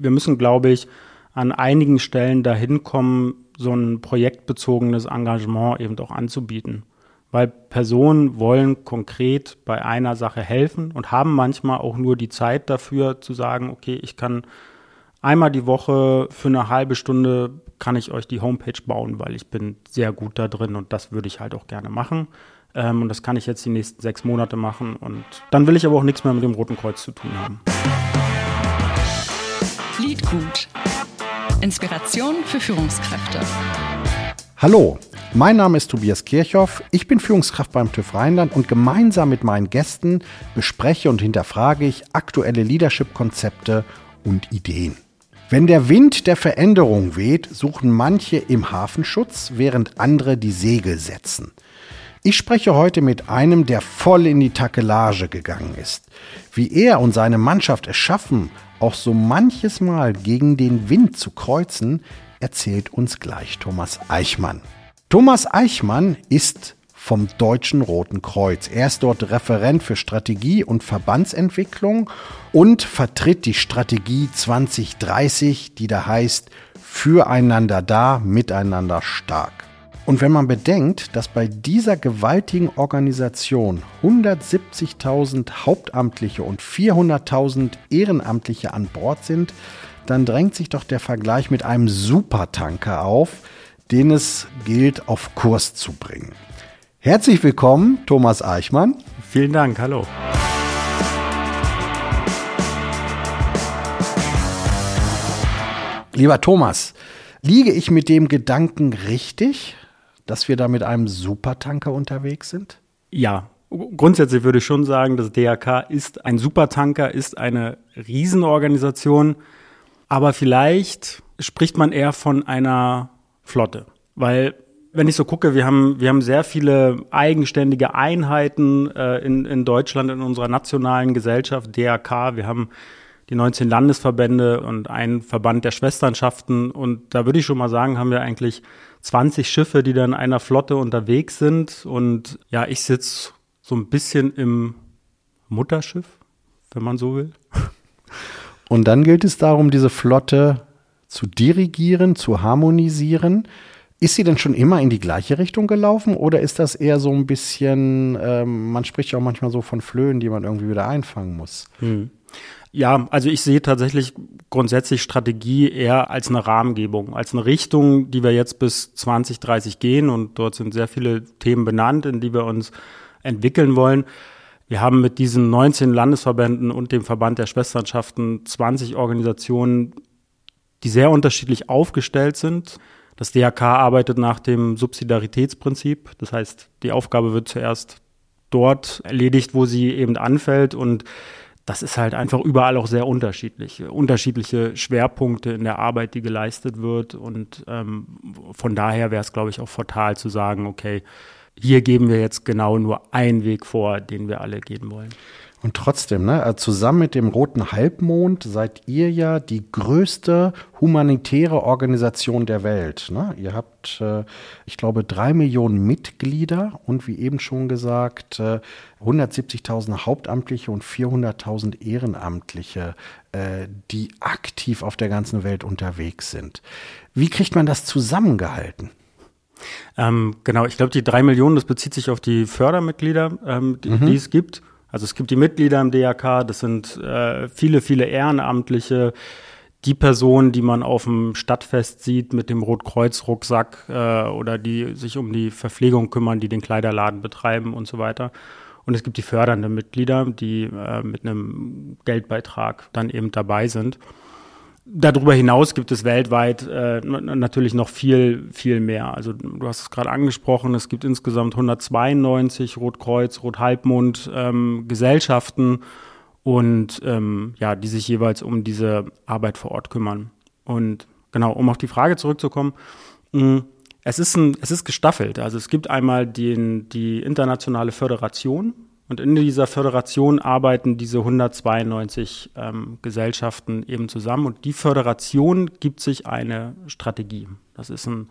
Wir müssen, glaube ich, an einigen Stellen dahin kommen, so ein projektbezogenes Engagement eben auch anzubieten. Weil Personen wollen konkret bei einer Sache helfen und haben manchmal auch nur die Zeit dafür zu sagen, okay, ich kann einmal die Woche für eine halbe Stunde kann ich euch die Homepage bauen, weil ich bin sehr gut da drin und das würde ich halt auch gerne machen. Ähm, und das kann ich jetzt die nächsten sechs Monate machen und dann will ich aber auch nichts mehr mit dem Roten Kreuz zu tun haben. Liedgut. Inspiration für Führungskräfte. Hallo, mein Name ist Tobias Kirchhoff, ich bin Führungskraft beim TÜV Rheinland und gemeinsam mit meinen Gästen bespreche und hinterfrage ich aktuelle Leadership-Konzepte und Ideen. Wenn der Wind der Veränderung weht, suchen manche im Hafenschutz, während andere die Segel setzen. Ich spreche heute mit einem, der voll in die Takelage gegangen ist. Wie er und seine Mannschaft es schaffen, auch so manches Mal gegen den Wind zu kreuzen, erzählt uns gleich Thomas Eichmann. Thomas Eichmann ist vom Deutschen Roten Kreuz. Er ist dort Referent für Strategie und Verbandsentwicklung und vertritt die Strategie 2030, die da heißt, füreinander da, miteinander stark. Und wenn man bedenkt, dass bei dieser gewaltigen Organisation 170.000 Hauptamtliche und 400.000 Ehrenamtliche an Bord sind, dann drängt sich doch der Vergleich mit einem Supertanker auf, den es gilt auf Kurs zu bringen. Herzlich willkommen, Thomas Eichmann. Vielen Dank, hallo. Lieber Thomas, liege ich mit dem Gedanken richtig? Dass wir da mit einem Supertanker unterwegs sind? Ja, grundsätzlich würde ich schon sagen, das DRK ist ein Supertanker, ist eine Riesenorganisation, aber vielleicht spricht man eher von einer Flotte, weil wenn ich so gucke, wir haben, wir haben sehr viele eigenständige Einheiten äh, in, in Deutschland, in unserer nationalen Gesellschaft, DRK. Wir haben die 19 Landesverbände und einen Verband der Schwesternschaften. Und da würde ich schon mal sagen, haben wir eigentlich 20 Schiffe, die dann in einer Flotte unterwegs sind. Und ja, ich sitze so ein bisschen im Mutterschiff, wenn man so will. Und dann gilt es darum, diese Flotte zu dirigieren, zu harmonisieren. Ist sie denn schon immer in die gleiche Richtung gelaufen oder ist das eher so ein bisschen, ähm, man spricht ja auch manchmal so von Flöhen, die man irgendwie wieder einfangen muss? Hm. Ja, also ich sehe tatsächlich grundsätzlich Strategie eher als eine Rahmengebung, als eine Richtung, die wir jetzt bis 2030 gehen und dort sind sehr viele Themen benannt, in die wir uns entwickeln wollen. Wir haben mit diesen 19 Landesverbänden und dem Verband der Schwesternschaften 20 Organisationen, die sehr unterschiedlich aufgestellt sind. Das DHK arbeitet nach dem Subsidiaritätsprinzip. Das heißt, die Aufgabe wird zuerst dort erledigt, wo sie eben anfällt und das ist halt einfach überall auch sehr unterschiedlich. Unterschiedliche Schwerpunkte in der Arbeit, die geleistet wird. Und ähm, von daher wäre es, glaube ich, auch fatal zu sagen, okay, hier geben wir jetzt genau nur einen Weg vor, den wir alle gehen wollen. Und trotzdem, ne, äh, zusammen mit dem Roten Halbmond seid ihr ja die größte humanitäre Organisation der Welt. Ne? Ihr habt, äh, ich glaube, drei Millionen Mitglieder und wie eben schon gesagt, äh, 170.000 Hauptamtliche und 400.000 Ehrenamtliche, äh, die aktiv auf der ganzen Welt unterwegs sind. Wie kriegt man das zusammengehalten? Ähm, genau, ich glaube, die drei Millionen, das bezieht sich auf die Fördermitglieder, ähm, die, mhm. die es gibt. Also es gibt die Mitglieder im DRK, das sind äh, viele, viele Ehrenamtliche, die Personen, die man auf dem Stadtfest sieht mit dem Rotkreuz-Rucksack äh, oder die sich um die Verpflegung kümmern, die den Kleiderladen betreiben und so weiter. Und es gibt die fördernden Mitglieder, die äh, mit einem Geldbeitrag dann eben dabei sind. Darüber hinaus gibt es weltweit äh, natürlich noch viel, viel mehr. Also du hast es gerade angesprochen, es gibt insgesamt 192 Rotkreuz, Rothalbmond ähm, Gesellschaften und ähm, ja, die sich jeweils um diese Arbeit vor Ort kümmern. Und genau, um auf die Frage zurückzukommen, mh, es ist, ein, es ist gestaffelt. Also es gibt einmal den, die internationale Föderation, und in dieser Föderation arbeiten diese 192 ähm, Gesellschaften eben zusammen. Und die Föderation gibt sich eine Strategie. Das ist ein,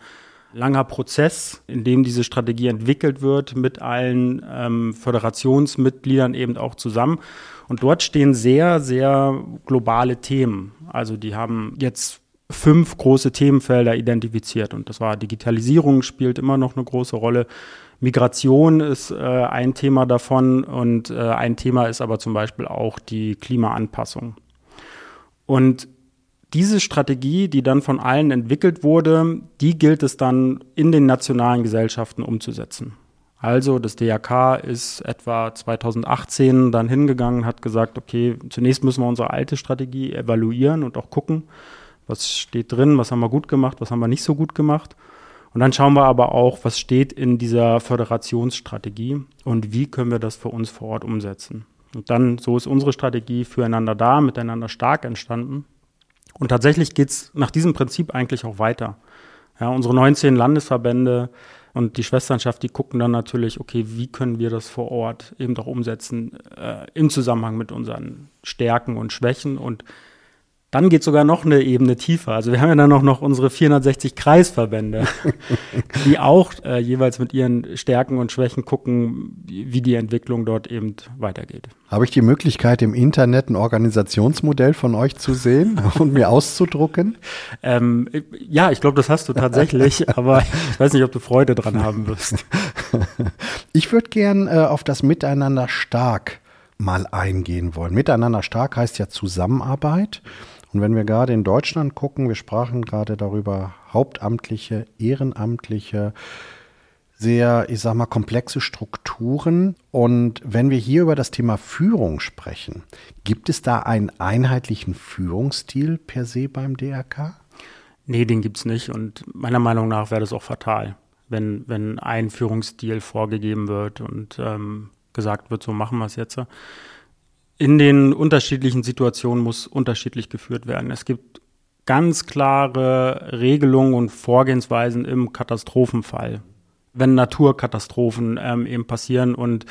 langer Prozess, in dem diese Strategie entwickelt wird mit allen ähm, Föderationsmitgliedern eben auch zusammen. Und dort stehen sehr, sehr globale Themen. Also die haben jetzt fünf große Themenfelder identifiziert. Und das war Digitalisierung spielt immer noch eine große Rolle. Migration ist äh, ein Thema davon und äh, ein Thema ist aber zum Beispiel auch die Klimaanpassung. Und diese Strategie, die dann von allen entwickelt wurde, die gilt es dann in den nationalen Gesellschaften umzusetzen. Also das DRK ist etwa 2018 dann hingegangen, hat gesagt, okay, zunächst müssen wir unsere alte Strategie evaluieren und auch gucken, was steht drin, was haben wir gut gemacht, was haben wir nicht so gut gemacht. Und dann schauen wir aber auch, was steht in dieser Föderationsstrategie und wie können wir das für uns vor Ort umsetzen. Und dann, so ist unsere Strategie füreinander da, miteinander stark entstanden. Und tatsächlich geht es nach diesem Prinzip eigentlich auch weiter. Ja, unsere 19 Landesverbände und die Schwesternschaft, die gucken dann natürlich, okay, wie können wir das vor Ort eben auch umsetzen äh, im Zusammenhang mit unseren Stärken und Schwächen und dann geht sogar noch eine Ebene tiefer. Also wir haben ja dann noch, noch unsere 460 Kreisverbände, die auch äh, jeweils mit ihren Stärken und Schwächen gucken, wie die Entwicklung dort eben weitergeht. Habe ich die Möglichkeit, im Internet ein Organisationsmodell von euch zu sehen und mir auszudrucken? Ähm, ja, ich glaube, das hast du tatsächlich, aber ich weiß nicht, ob du Freude dran haben wirst. Ich würde gern äh, auf das Miteinander stark mal eingehen wollen. Miteinander stark heißt ja Zusammenarbeit. Und wenn wir gerade in Deutschland gucken, wir sprachen gerade darüber, Hauptamtliche, Ehrenamtliche, sehr, ich sag mal, komplexe Strukturen. Und wenn wir hier über das Thema Führung sprechen, gibt es da einen einheitlichen Führungsstil per se beim DRK? Nee, den gibt es nicht. Und meiner Meinung nach wäre das auch fatal, wenn, wenn ein Führungsstil vorgegeben wird und ähm, gesagt wird, so machen wir es jetzt in den unterschiedlichen Situationen muss unterschiedlich geführt werden. Es gibt ganz klare Regelungen und Vorgehensweisen im Katastrophenfall, wenn Naturkatastrophen ähm, eben passieren und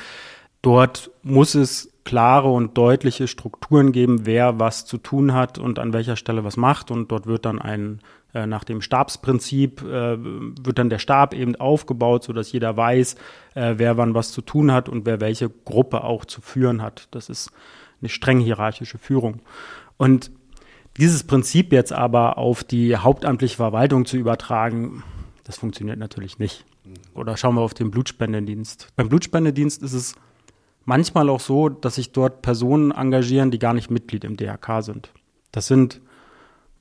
dort muss es klare und deutliche Strukturen geben, wer was zu tun hat und an welcher Stelle was macht und dort wird dann ein äh, nach dem Stabsprinzip äh, wird dann der Stab eben aufgebaut, so dass jeder weiß, äh, wer wann was zu tun hat und wer welche Gruppe auch zu führen hat. Das ist eine streng hierarchische Führung. Und dieses Prinzip jetzt aber auf die hauptamtliche Verwaltung zu übertragen, das funktioniert natürlich nicht. Oder schauen wir auf den Blutspendedienst. Beim Blutspendedienst ist es manchmal auch so, dass sich dort Personen engagieren, die gar nicht Mitglied im DRK sind. Das sind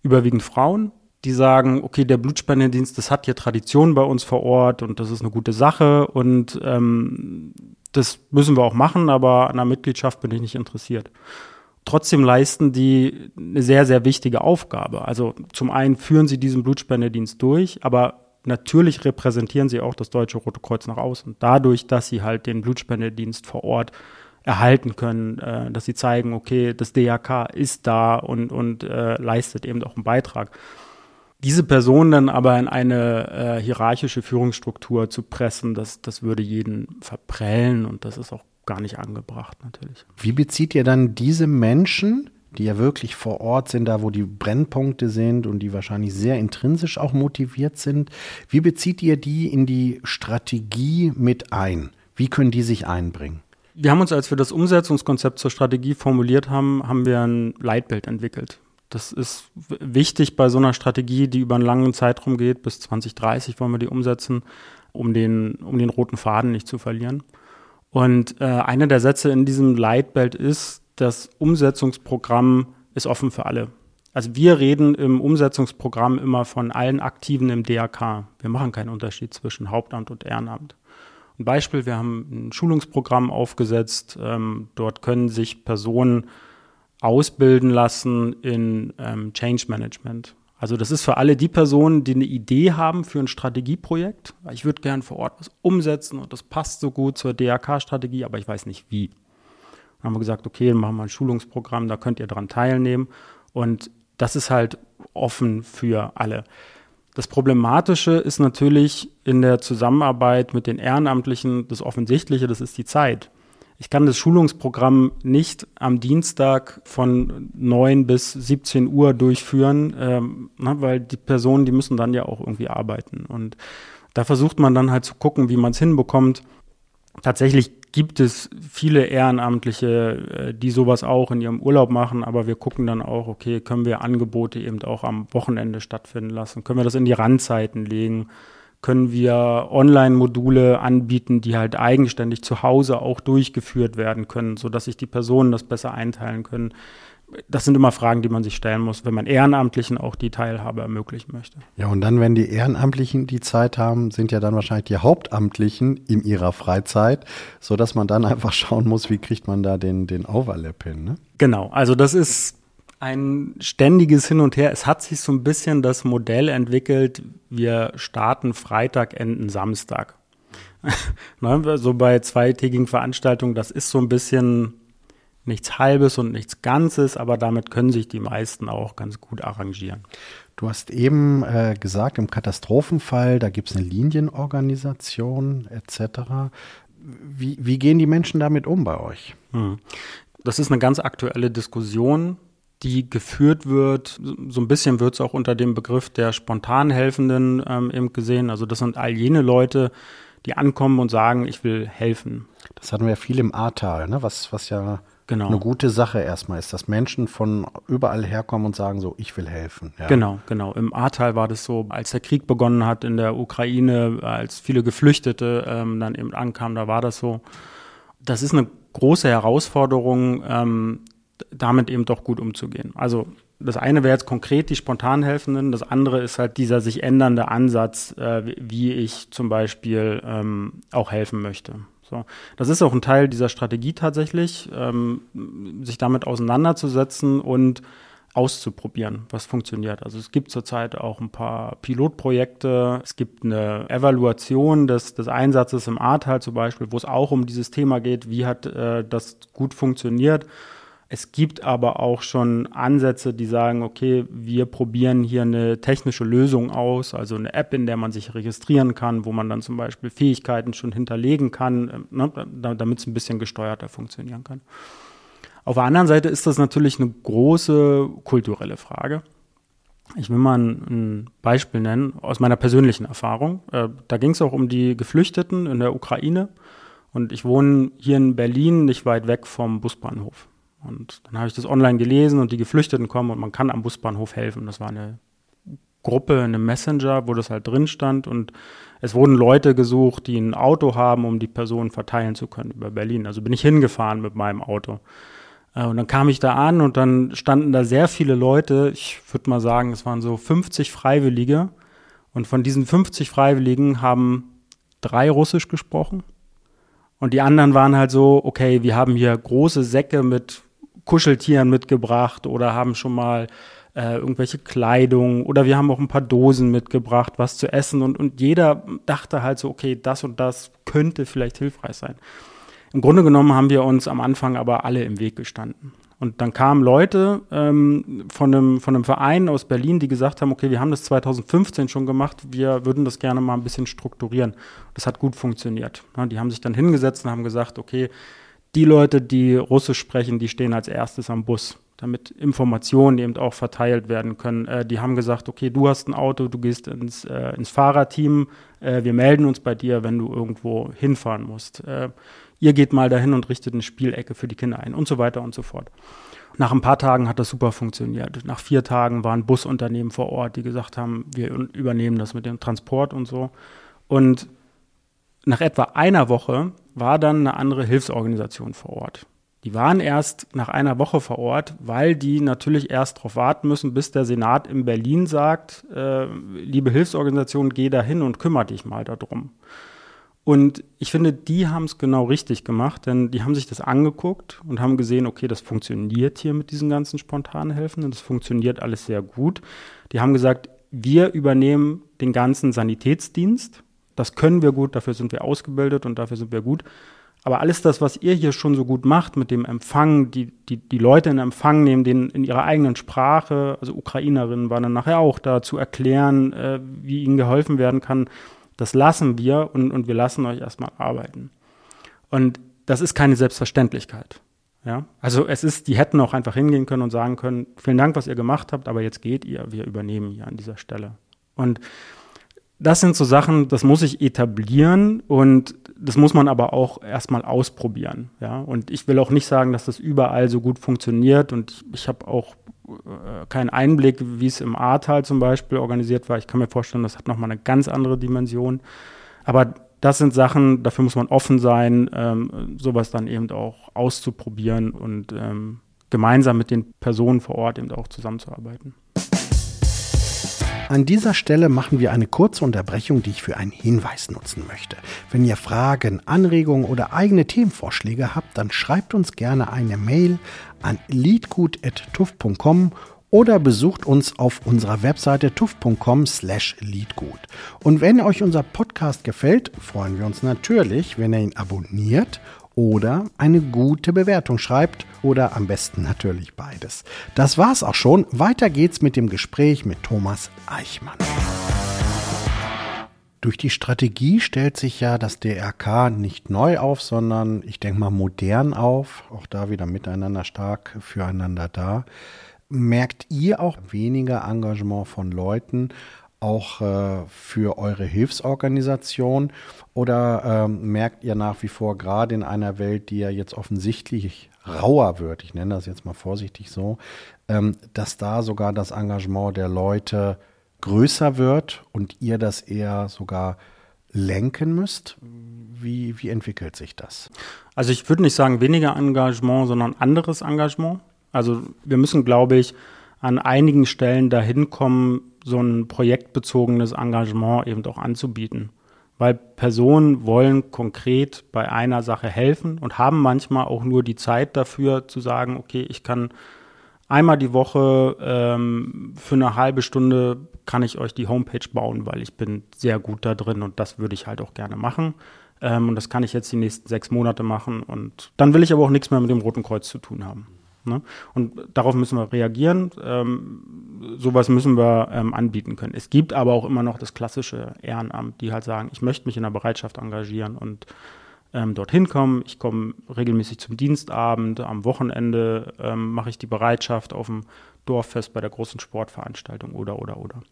überwiegend Frauen, die sagen, okay, der Blutspendedienst, das hat hier Tradition bei uns vor Ort und das ist eine gute Sache und ähm, das müssen wir auch machen, aber an der Mitgliedschaft bin ich nicht interessiert. Trotzdem leisten die eine sehr, sehr wichtige Aufgabe. Also zum einen führen sie diesen Blutspendedienst durch, aber natürlich repräsentieren sie auch das Deutsche Rote Kreuz nach außen. Dadurch, dass sie halt den Blutspendedienst vor Ort erhalten können, äh, dass sie zeigen, okay, das DRK ist da und, und äh, leistet eben auch einen Beitrag diese Person dann aber in eine äh, hierarchische Führungsstruktur zu pressen, das, das würde jeden verprellen und das ist auch gar nicht angebracht natürlich. Wie bezieht ihr dann diese Menschen, die ja wirklich vor Ort sind, da wo die Brennpunkte sind und die wahrscheinlich sehr intrinsisch auch motiviert sind, wie bezieht ihr die in die Strategie mit ein? Wie können die sich einbringen? Wir haben uns, als wir das Umsetzungskonzept zur Strategie formuliert haben, haben wir ein Leitbild entwickelt. Das ist wichtig bei so einer Strategie, die über einen langen Zeitraum geht. Bis 2030 wollen wir die umsetzen, um den, um den roten Faden nicht zu verlieren. Und äh, einer der Sätze in diesem Leitbild ist, das Umsetzungsprogramm ist offen für alle. Also wir reden im Umsetzungsprogramm immer von allen Aktiven im DRK. Wir machen keinen Unterschied zwischen Hauptamt und Ehrenamt. Ein Beispiel, wir haben ein Schulungsprogramm aufgesetzt. Ähm, dort können sich Personen ausbilden lassen in ähm, Change Management. Also das ist für alle die Personen, die eine Idee haben für ein Strategieprojekt. Ich würde gern vor Ort was umsetzen und das passt so gut zur DRK-Strategie, aber ich weiß nicht wie. Dann haben wir gesagt, okay, machen wir ein Schulungsprogramm, da könnt ihr dran teilnehmen. Und das ist halt offen für alle. Das Problematische ist natürlich in der Zusammenarbeit mit den Ehrenamtlichen das Offensichtliche, das ist die Zeit. Ich kann das Schulungsprogramm nicht am Dienstag von 9 bis 17 Uhr durchführen, ähm, na, weil die Personen, die müssen dann ja auch irgendwie arbeiten. Und da versucht man dann halt zu gucken, wie man es hinbekommt. Tatsächlich gibt es viele Ehrenamtliche, äh, die sowas auch in ihrem Urlaub machen, aber wir gucken dann auch, okay, können wir Angebote eben auch am Wochenende stattfinden lassen? Können wir das in die Randzeiten legen? Können wir Online-Module anbieten, die halt eigenständig zu Hause auch durchgeführt werden können, sodass sich die Personen das besser einteilen können? Das sind immer Fragen, die man sich stellen muss, wenn man Ehrenamtlichen auch die Teilhabe ermöglichen möchte. Ja, und dann, wenn die Ehrenamtlichen die Zeit haben, sind ja dann wahrscheinlich die Hauptamtlichen in ihrer Freizeit, sodass man dann einfach schauen muss, wie kriegt man da den, den Overlap hin. Ne? Genau, also das ist ein ständiges Hin und Her. Es hat sich so ein bisschen das Modell entwickelt, wir starten Freitag, enden Samstag. ne, so bei zweitägigen Veranstaltungen, das ist so ein bisschen nichts Halbes und nichts Ganzes, aber damit können sich die meisten auch ganz gut arrangieren. Du hast eben äh, gesagt, im Katastrophenfall, da gibt es eine Linienorganisation etc. Wie, wie, gehen die Menschen damit um bei euch? Hm. Das ist eine ganz aktuelle Diskussion, die geführt wird. So ein bisschen wird es auch unter dem Begriff der Spontanhelfenden ähm, eben gesehen. Also das sind all jene Leute, die ankommen und sagen, ich will helfen. Das hatten wir ja viel im Ahrtal, ne? was, was ja genau. eine gute Sache erstmal ist, dass Menschen von überall herkommen und sagen so, ich will helfen. Ja. Genau, genau. Im Ahrtal war das so, als der Krieg begonnen hat in der Ukraine, als viele Geflüchtete ähm, dann eben ankamen, da war das so. Das ist eine große Herausforderung, ähm, damit eben doch gut umzugehen. Also das eine wäre jetzt konkret die Spontanhelfenden, das andere ist halt dieser sich ändernde Ansatz, äh, wie ich zum Beispiel ähm, auch helfen möchte. So, das ist auch ein Teil dieser Strategie tatsächlich, ähm, sich damit auseinanderzusetzen und auszuprobieren, was funktioniert. Also es gibt zurzeit auch ein paar Pilotprojekte, es gibt eine Evaluation des, des Einsatzes im Ahrtal zum Beispiel, wo es auch um dieses Thema geht, wie hat äh, das gut funktioniert es gibt aber auch schon Ansätze, die sagen, okay, wir probieren hier eine technische Lösung aus, also eine App, in der man sich registrieren kann, wo man dann zum Beispiel Fähigkeiten schon hinterlegen kann, ähm, ne, damit es ein bisschen gesteuerter funktionieren kann. Auf der anderen Seite ist das natürlich eine große kulturelle Frage. Ich will mal ein, Beispiel nennen aus meiner persönlichen Erfahrung. Äh, da ging es auch um die Geflüchteten in der Ukraine. Und ich wohne hier in Berlin, nicht weit weg vom Busbahnhof. Und dann habe ich das online gelesen und die Geflüchteten kommen und man kann am Busbahnhof helfen. Das war eine Gruppe, eine Messenger, wo das halt drin stand und es wurden Leute gesucht, die ein Auto haben, um die Personen verteilen zu können über Berlin. Also bin ich hingefahren mit meinem Auto. Äh, und dann kam ich da an und dann standen da sehr viele Leute. Ich würde mal sagen, es waren so 50 Freiwillige. Und von diesen 50 Freiwilligen haben drei Russisch gesprochen. Und die anderen waren halt so, okay, wir haben hier große Säcke mit Kuscheltieren mitgebracht oder haben schon mal äh, irgendwelche Kleidung oder wir haben auch ein paar Dosen mitgebracht, was zu essen und, und jeder dachte halt so, okay, das und das könnte vielleicht hilfreich sein. Im Grunde genommen haben wir uns am Anfang aber alle im Weg gestanden. Und dann kamen Leute ähm, von, einem, von einem Verein aus Berlin, die gesagt haben, okay, wir haben das 2015 schon gemacht, wir würden das gerne mal ein bisschen strukturieren. Das hat gut funktioniert. Ja, die haben sich dann hingesetzt und haben gesagt, okay, die Leute, die Russisch sprechen, die stehen als erstes am Bus, damit Informationen eben auch verteilt werden können. Äh, die haben gesagt, okay, du hast ein Auto, du gehst ins, äh, ins Fahrerteam, äh, wir melden uns bei dir, wenn du irgendwo hinfahren musst. Äh, ihr geht mal dahin und richtet eine Spielecke für die Kinder ein und so weiter und so fort. Nach ein paar Tagen hat das super funktioniert. Nach vier Tagen waren Busunternehmen vor Ort, die gesagt haben, wir übernehmen das mit dem Transport und so. Und nach etwa einer Woche war dann eine andere Hilfsorganisation vor Ort. Die waren erst nach einer Woche vor Ort, weil die natürlich erst darauf warten müssen, bis der Senat in Berlin sagt, äh, liebe Hilfsorganisation, geh da hin und kümmere dich mal darum. Und ich finde, die haben es genau richtig gemacht, denn die haben sich das angeguckt und haben gesehen, okay, das funktioniert hier mit diesen ganzen spontanen Helfenden, das funktioniert alles sehr gut. Die haben gesagt, wir übernehmen den ganzen Sanitätsdienst das können wir gut, dafür sind wir ausgebildet und dafür sind wir gut. Aber alles das, was ihr hier schon so gut macht mit dem Empfang, die, die, die Leute in Empfang nehmen, denen in ihrer eigenen Sprache, also Ukrainerinnen waren dann nachher auch da, zu erklären, äh, wie ihnen geholfen werden kann, das lassen wir und, und wir lassen euch erstmal arbeiten. Und das ist keine Selbstverständlichkeit. Ja, also es ist, die hätten auch einfach hingehen können und sagen können, vielen Dank, was ihr gemacht habt, aber jetzt geht ihr, wir übernehmen hier an dieser Stelle. Und das sind so Sachen, das muss ich etablieren und das muss man aber auch erstmal ausprobieren. Ja? Und ich will auch nicht sagen, dass das überall so gut funktioniert und ich, habe auch äh, keinen Einblick, wie es im Ahrtal zum Beispiel organisiert war. Ich kann mir vorstellen, das hat nochmal eine ganz andere Dimension. Aber das sind Sachen, dafür muss man offen sein, ähm, sowas dann eben auch auszuprobieren und ähm, gemeinsam mit den Personen vor Ort eben auch zusammenzuarbeiten. An dieser Stelle machen wir eine kurze Unterbrechung, die ich für einen Hinweis nutzen möchte. Wenn ihr Fragen, Anregungen oder eigene Themenvorschläge habt, dann schreibt uns gerne eine Mail an liedgut.tuff.com oder besucht uns auf unserer Webseite tuff.com slash liedgut. Und wenn euch unser Podcast gefällt, freuen wir uns natürlich, wenn ihr ihn abonniert oder eine gute Bewertung schreibt oder am besten natürlich beides. Das war's auch schon. Weiter geht's mit dem Gespräch mit Thomas Eichmann. Durch die Strategie stellt sich ja das DRK nicht neu auf, sondern ich denke mal modern auf. Auch da wieder miteinander stark füreinander da. Merkt ihr auch weniger Engagement von Leuten, auch äh, für eure Hilfsorganisation? Oder ähm, merkt ihr nach wie vor, gerade in einer Welt, die ja jetzt offensichtlich rauer wird, ich nenne das jetzt mal vorsichtig so, ähm, dass da sogar das Engagement der Leute größer wird und ihr das eher sogar lenken müsst? Wie, wie entwickelt sich das? Also ich würde nicht sagen weniger Engagement, sondern anderes Engagement. Also wir müssen, glaube ich, an einigen Stellen dahin kommen, so ein projektbezogenes Engagement eben auch anzubieten. Weil Personen wollen konkret bei einer Sache helfen und haben manchmal auch nur die Zeit dafür zu sagen, okay, ich kann einmal die Woche ähm, für eine halbe Stunde kann ich euch die Homepage bauen, weil ich bin sehr gut da drin und das würde ich halt auch gerne machen. Ähm, und das kann ich jetzt die nächsten sechs Monate machen und dann will ich aber auch nichts mehr mit dem Roten Kreuz zu tun haben. Ne? Und darauf müssen wir reagieren. Ähm, sowas müssen wir ähm, anbieten können. Es gibt aber auch immer noch das klassische Ehrenamt, die halt sagen, ich möchte mich in der Bereitschaft engagieren und ähm, dorthin kommen. Ich komme regelmäßig zum Dienstabend. Am Wochenende ähm, mache ich die Bereitschaft auf dem Dorffest bei der großen Sportveranstaltung oder, oder, oder.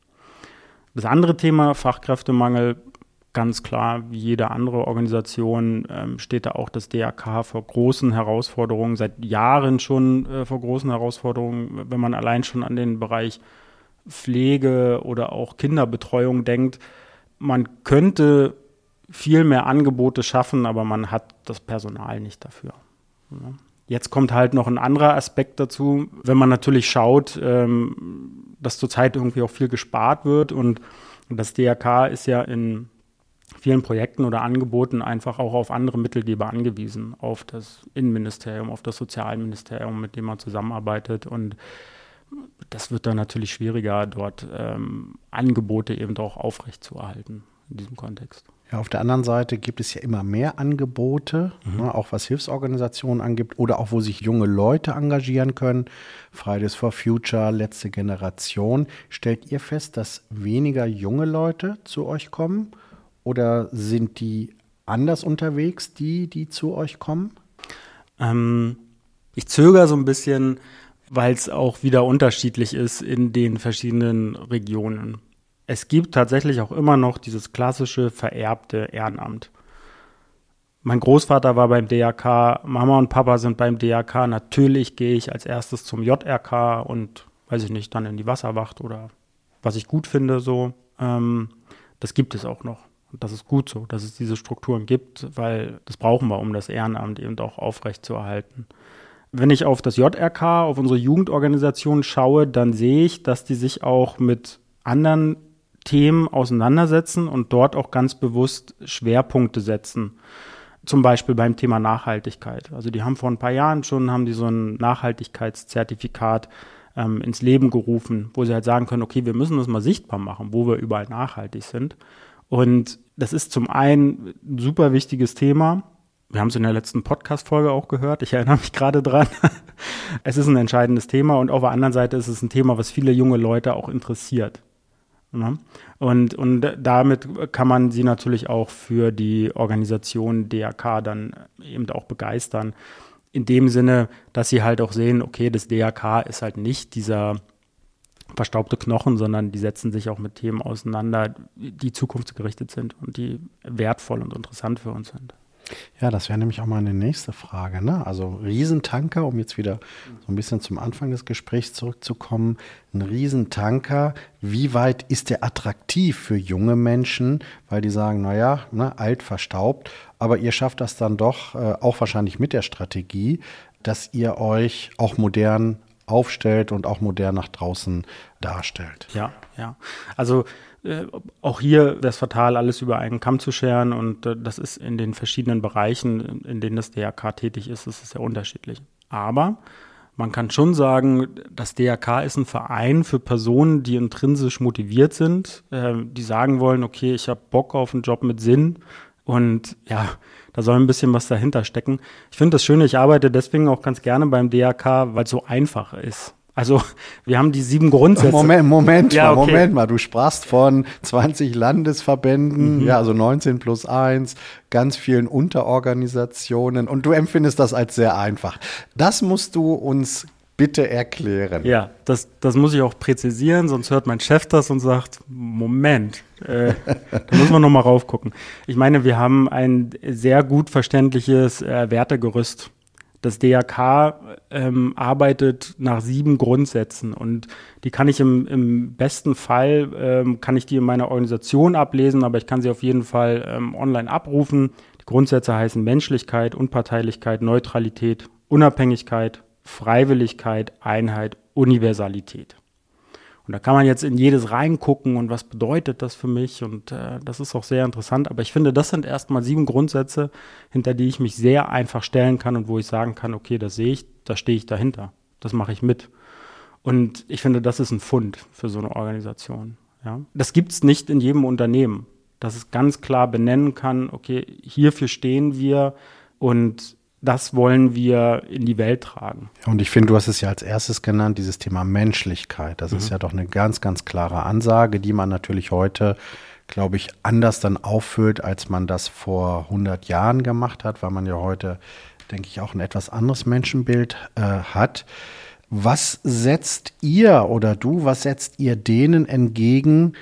Das andere Thema, Fachkräftemangel, ganz klar, wie jede andere Organisation ähm, steht da auch das DRK vor großen Herausforderungen, seit Jahren schon äh, vor großen Herausforderungen, wenn man allein schon an den Bereich Pflege oder auch Kinderbetreuung denkt. Man könnte viel mehr Angebote schaffen, aber man hat das Personal nicht dafür. Jetzt kommt halt noch ein anderer Aspekt dazu, wenn man natürlich schaut, ähm, dass zurzeit irgendwie auch viel gespart wird und das DRK ist ja in vielen Projekten oder Angeboten einfach auch auf andere Mittelgeber angewiesen, auf das Innenministerium, auf das Sozialministerium, mit dem man zusammenarbeitet. Und das wird dann natürlich schwieriger, dort ähm, Angebote eben auch aufrechtzuerhalten in diesem Kontext. Ja, auf der anderen Seite gibt es ja immer mehr Angebote, mhm. ne, auch was Hilfsorganisationen angibt oder auch wo sich junge Leute engagieren können. Fridays for Future, letzte Generation. Stellt ihr fest, dass weniger junge Leute zu euch kommen? Oder sind die anders unterwegs, die, die zu euch kommen? Ähm, ich zögere so ein bisschen, weil es auch wieder unterschiedlich ist in den verschiedenen Regionen. Es gibt tatsächlich auch immer noch dieses klassische vererbte Ehrenamt. Mein Großvater war beim DRK, Mama und Papa sind beim DRK. Natürlich gehe ich als erstes zum JRK und weiß ich nicht, dann in die Wasserwacht oder was ich gut finde, so. Ähm, das gibt es auch noch. Das ist gut so, dass es diese Strukturen gibt, weil das brauchen wir, um das Ehrenamt eben auch aufrechtzuerhalten. Wenn ich auf das JRK, auf unsere Jugendorganisation schaue, dann sehe ich, dass die sich auch mit anderen Themen auseinandersetzen und dort auch ganz bewusst Schwerpunkte setzen. Zum Beispiel beim Thema Nachhaltigkeit. Also die haben vor ein paar Jahren schon, haben die so ein Nachhaltigkeitszertifikat ähm, ins Leben gerufen, wo sie halt sagen können, okay, wir müssen das mal sichtbar machen, wo wir überall nachhaltig sind. Und das ist zum einen ein super wichtiges Thema. Wir haben es in der letzten Podcast-Folge auch gehört. Ich erinnere mich gerade dran. es ist ein entscheidendes Thema und auf der anderen Seite ist es ein Thema, was viele junge Leute auch interessiert. Und, und damit kann man sie natürlich auch für die Organisation DRK dann eben auch begeistern. In dem Sinne, dass sie halt auch sehen, okay, das DRK ist halt nicht dieser verstaubte Knochen, sondern die setzen sich auch mit Themen auseinander, die zukunftsgerichtet sind und die wertvoll und interessant für uns sind. Ja, das wäre nämlich auch mal eine nächste Frage. Ne? Also Riesentanker, um jetzt wieder so ein bisschen zum Anfang des Gesprächs zurückzukommen. Ein Riesentanker, wie weit ist der attraktiv für junge Menschen? Weil die sagen, naja, ne, alt, verstaubt, aber ihr schafft das dann doch, äh, auch wahrscheinlich mit der Strategie, dass ihr euch auch modern aufstellt und auch modern nach draußen darstellt. Ja, ja. Also äh, auch hier wäre es fatal, alles über einen Kamm zu scheren und äh, das ist in den verschiedenen Bereichen, in denen das DRK tätig ist, das ist sehr unterschiedlich. Aber man kann schon sagen, das DRK ist ein Verein für Personen, die intrinsisch motiviert sind, äh, die sagen wollen, okay, ich habe Bock auf einen Job mit Sinn und ja, da soll ein bisschen was dahinter stecken. Ich finde das Schöne, ich arbeite deswegen auch ganz gerne beim DRK, weil es so einfach ist. Also wir haben die sieben Grundsätze. Moment, Moment ja, mal, okay. Moment mal. Du sprachst von 20 Landesverbänden, mhm. ja, also 19 plus 1, ganz vielen Unterorganisationen und du empfindest das als sehr einfach. Das musst du uns bitte erklären. Ja, das, das muss ich auch präzisieren, sonst hört mein Chef das und sagt, Moment, äh, da müssen wir nochmal raufgucken. Ich meine, wir haben ein sehr gut verständliches äh, Wertegerüst das DRK ähm, arbeitet nach sieben Grundsätzen und die kann ich im, im besten Fall, ähm, kann ich die in meiner Organisation ablesen, aber ich kann sie auf jeden Fall ähm, online abrufen. Die Grundsätze heißen Menschlichkeit, Unparteilichkeit, Neutralität, Unabhängigkeit, Freiwilligkeit, Einheit, Universalität. Und da kann man jetzt in jedes reingucken und was bedeutet das für mich und äh, das ist auch sehr interessant. Aber ich finde, das sind erstmal sieben Grundsätze, hinter die ich mich sehr einfach stellen kann und wo ich sagen kann, okay, das sehe ich, da stehe ich dahinter, das mache ich mit. Und ich finde, das ist ein Fund für so eine Organisation. Ja? Das gibt es nicht in jedem Unternehmen, dass es ganz klar benennen kann, okay, hierfür stehen wir und das wollen wir in die Welt tragen. Und ich finde, du hast es ja als erstes genannt, dieses Thema Menschlichkeit. Das mhm. ist ja doch eine ganz, ganz klare Ansage, die man natürlich heute, glaube ich, anders dann auffüllt, als man das vor 100 Jahren gemacht hat, weil man ja heute, denke ich, auch ein etwas anderes Menschenbild äh, hat. Was setzt ihr oder du, was setzt ihr denen entgegen,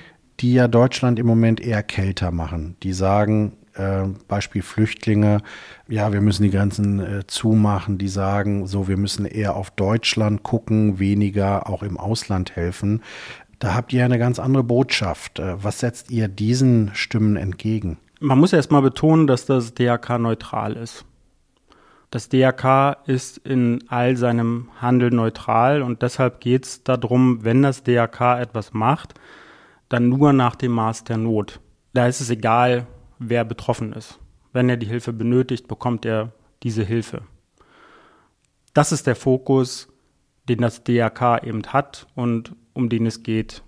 die ja Deutschland im Moment eher kälter machen? Die sagen, äh, Beispiel Flüchtlinge, ja, wir müssen die Grenzen äh, zumachen, die sagen, so, wir müssen eher auf Deutschland gucken, weniger auch im Ausland helfen. Da habt ihr eine ganz andere Botschaft. Äh, was setzt ihr diesen Stimmen entgegen? Man muss erst mal betonen, dass das DRK neutral ist. Das DRK ist in all seinem Handel neutral und deshalb geht es darum, wenn das DRK etwas macht, dann nur nach dem Maß der Not. Da ist es egal, wer betroffen ist. Wenn er die Hilfe benötigt, bekommt er diese Hilfe. Das ist der Fokus, den das DRK eben hat und um den es geht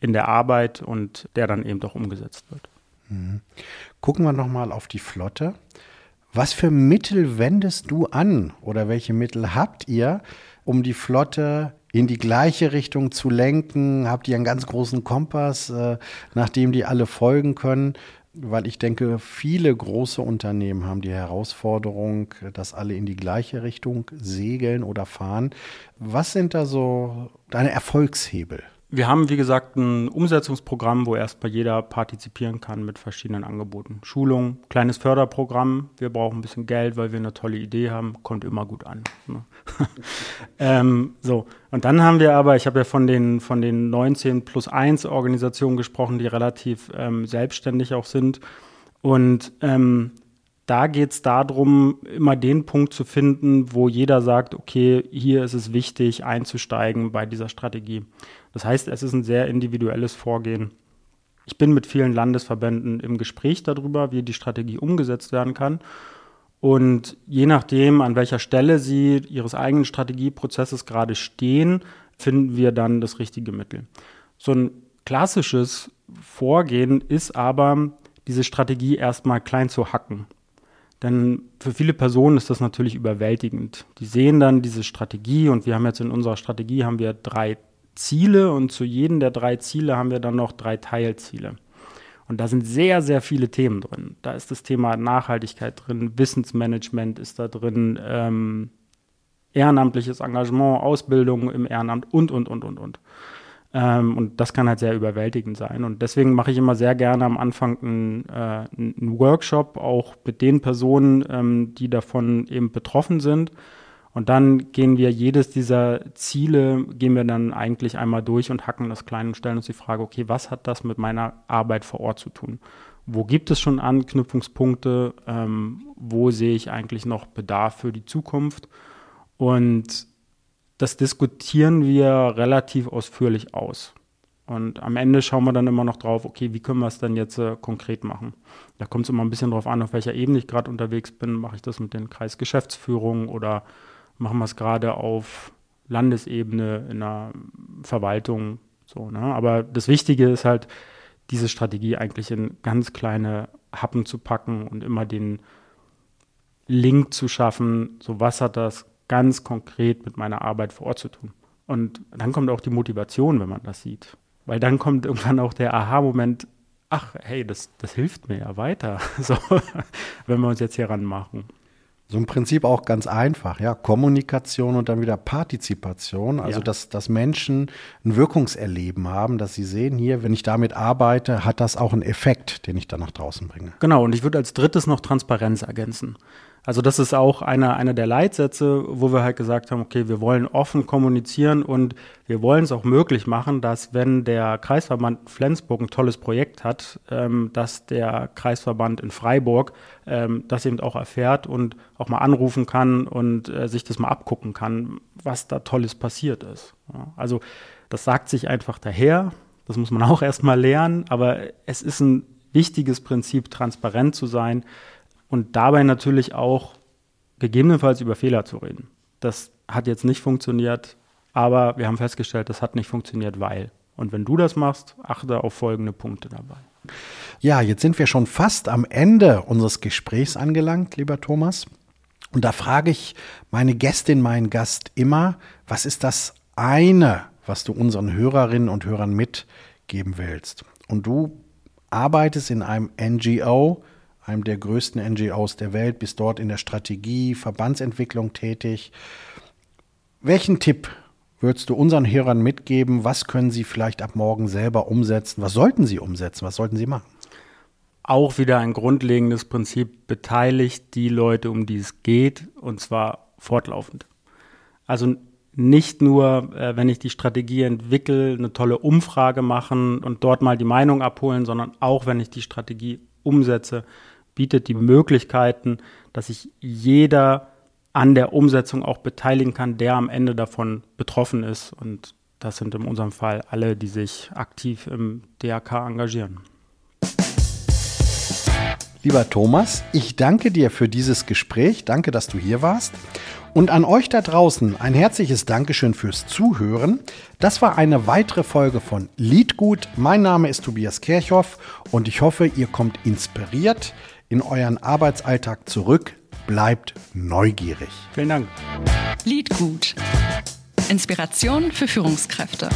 in der Arbeit und der dann eben auch umgesetzt wird. Mhm. Gucken wir nochmal auf die Flotte. Was für Mittel wendest du an oder welche Mittel habt ihr, um die Flotte in die gleiche Richtung zu lenken? Habt ihr einen ganz großen Kompass, äh, nach dem die alle folgen können? Weil ich denke, viele große Unternehmen haben die Herausforderung, dass alle in die gleiche Richtung segeln oder fahren. Was sind da so deine Erfolgshebel? Wir haben, wie gesagt, ein Umsetzungsprogramm, wo erstmal jeder partizipieren kann mit verschiedenen Angeboten. Schulung, kleines Förderprogramm. Wir brauchen ein bisschen Geld, weil wir eine tolle Idee haben. Kommt immer gut an. Ne? ähm, so. Und dann haben wir aber, ich habe ja von den, von den 19 plus 1 Organisationen gesprochen, die relativ ähm, selbstständig auch sind. Und ähm, da geht es darum, immer den Punkt zu finden, wo jeder sagt, okay, hier ist es wichtig einzusteigen bei dieser Strategie. Das heißt, es ist ein sehr individuelles Vorgehen. Ich bin mit vielen Landesverbänden im Gespräch darüber, wie die Strategie umgesetzt werden kann. Und je nachdem, an welcher Stelle sie ihres eigenen Strategieprozesses gerade stehen, finden wir dann das richtige Mittel. So ein klassisches Vorgehen ist aber, diese Strategie erstmal klein zu hacken. Denn für viele Personen ist das natürlich überwältigend. Die sehen dann diese Strategie und wir haben jetzt in unserer Strategie haben wir drei Ziele und zu jedem der drei Ziele haben wir dann noch drei Teilziele. Und da sind sehr, sehr viele Themen drin. Da ist das Thema Nachhaltigkeit drin, Wissensmanagement ist da drin, ähm, ehrenamtliches Engagement, Ausbildung im Ehrenamt und, und, und, und, und. Ähm, und das kann halt sehr überwältigend sein. Und deswegen mache ich immer sehr gerne am Anfang einen, äh, Workshop, auch mit den Personen, ähm, die davon eben betroffen sind. Und dann gehen wir jedes dieser Ziele, gehen wir dann eigentlich einmal durch und hacken das klein und stellen uns die Frage, okay, was hat das mit meiner Arbeit vor Ort zu tun? Wo gibt es schon Anknüpfungspunkte? Ähm, wo sehe ich eigentlich noch Bedarf für die Zukunft? Und das diskutieren wir relativ ausführlich aus. Und am Ende schauen wir dann immer noch drauf, okay, wie können wir es denn jetzt äh, konkret machen? Da kommt es immer ein bisschen drauf an, auf welcher Ebene ich gerade unterwegs bin. Mache ich das mit den Kreisgeschäftsführungen oder machen wir es gerade auf Landesebene in der Verwaltung? So, ne? Aber das Wichtige ist halt, diese Strategie eigentlich in ganz kleine Happen zu packen und immer den Link zu schaffen, so was hat das ganz konkret mit meiner Arbeit vor Ort zu tun. Und dann kommt auch die Motivation, wenn man das sieht. Weil dann kommt irgendwann auch der Aha-Moment, ach, hey, das, das hilft mir ja weiter, so, wenn wir uns jetzt hier ranmachen. So im Prinzip auch ganz einfach, ja. Kommunikation und dann wieder Partizipation. Also, ja. dass, dass Menschen ein Wirkungserleben haben, dass sie sehen, hier, wenn ich damit arbeite, hat das auch einen Effekt, den ich dann nach draußen bringe. Genau, und ich würde als drittes noch Transparenz ergänzen. Also das ist auch einer, einer der Leitsätze, wo wir halt gesagt haben, okay, wir wollen offen kommunizieren und wir wollen es auch möglich machen, dass wenn der Kreisverband Flensburg ein tolles Projekt hat, ähm, dass der Kreisverband in Freiburg ähm, das eben auch erfährt und auch mal anrufen kann und äh, sich das mal abgucken kann, was da Tolles passiert ist. Ja, also das sagt sich einfach daher, das muss man auch erstmal lernen, aber es ist ein wichtiges Prinzip, transparent zu sein und dabei natürlich auch gegebenenfalls über Fehler zu reden. Das hat jetzt nicht funktioniert, aber wir haben festgestellt, das hat nicht funktioniert, weil. Und wenn du das machst, achte auf folgende Punkte dabei. Ja, jetzt sind wir schon fast am Ende unseres Gesprächs angelangt, lieber Thomas. Und da frage ich meine Gästin, meinen Gast immer, was ist das eine, was du unseren Hörerinnen und Hörern mitgeben willst? Und du arbeitest in einem NGO, einem der größten NGOs der Welt, bist dort in der Strategie, Verbandsentwicklung tätig. Welchen Tipp würdest du unseren Hörern mitgeben? Was können sie vielleicht ab morgen selber umsetzen? Was sollten sie umsetzen? Was sollten sie machen? Auch wieder ein grundlegendes Prinzip, beteiligt die Leute, um die es geht, und zwar fortlaufend. Also nicht nur, äh, wenn ich die Strategie entwickle, eine tolle Umfrage machen und dort mal die Meinung abholen, sondern auch, wenn ich die Strategie umsetze, bietet die Möglichkeiten, dass sich jeder an der Umsetzung auch beteiligen kann, der am Ende davon betroffen ist. Und das sind in unserem Fall alle, die sich aktiv im DRK engagieren. Lieber Thomas, ich danke dir für dieses Gespräch. Danke, dass du hier warst. Und an euch da draußen ein herzliches Dankeschön fürs Zuhören. Das war eine weitere Folge von Liedgut. Mein Name ist Tobias Kirchhoff und ich hoffe, ihr kommt inspiriert in euren Arbeitsalltag zurück. Bleibt neugierig. Vielen Dank. Lied gut. Inspiration für Führungskräfte.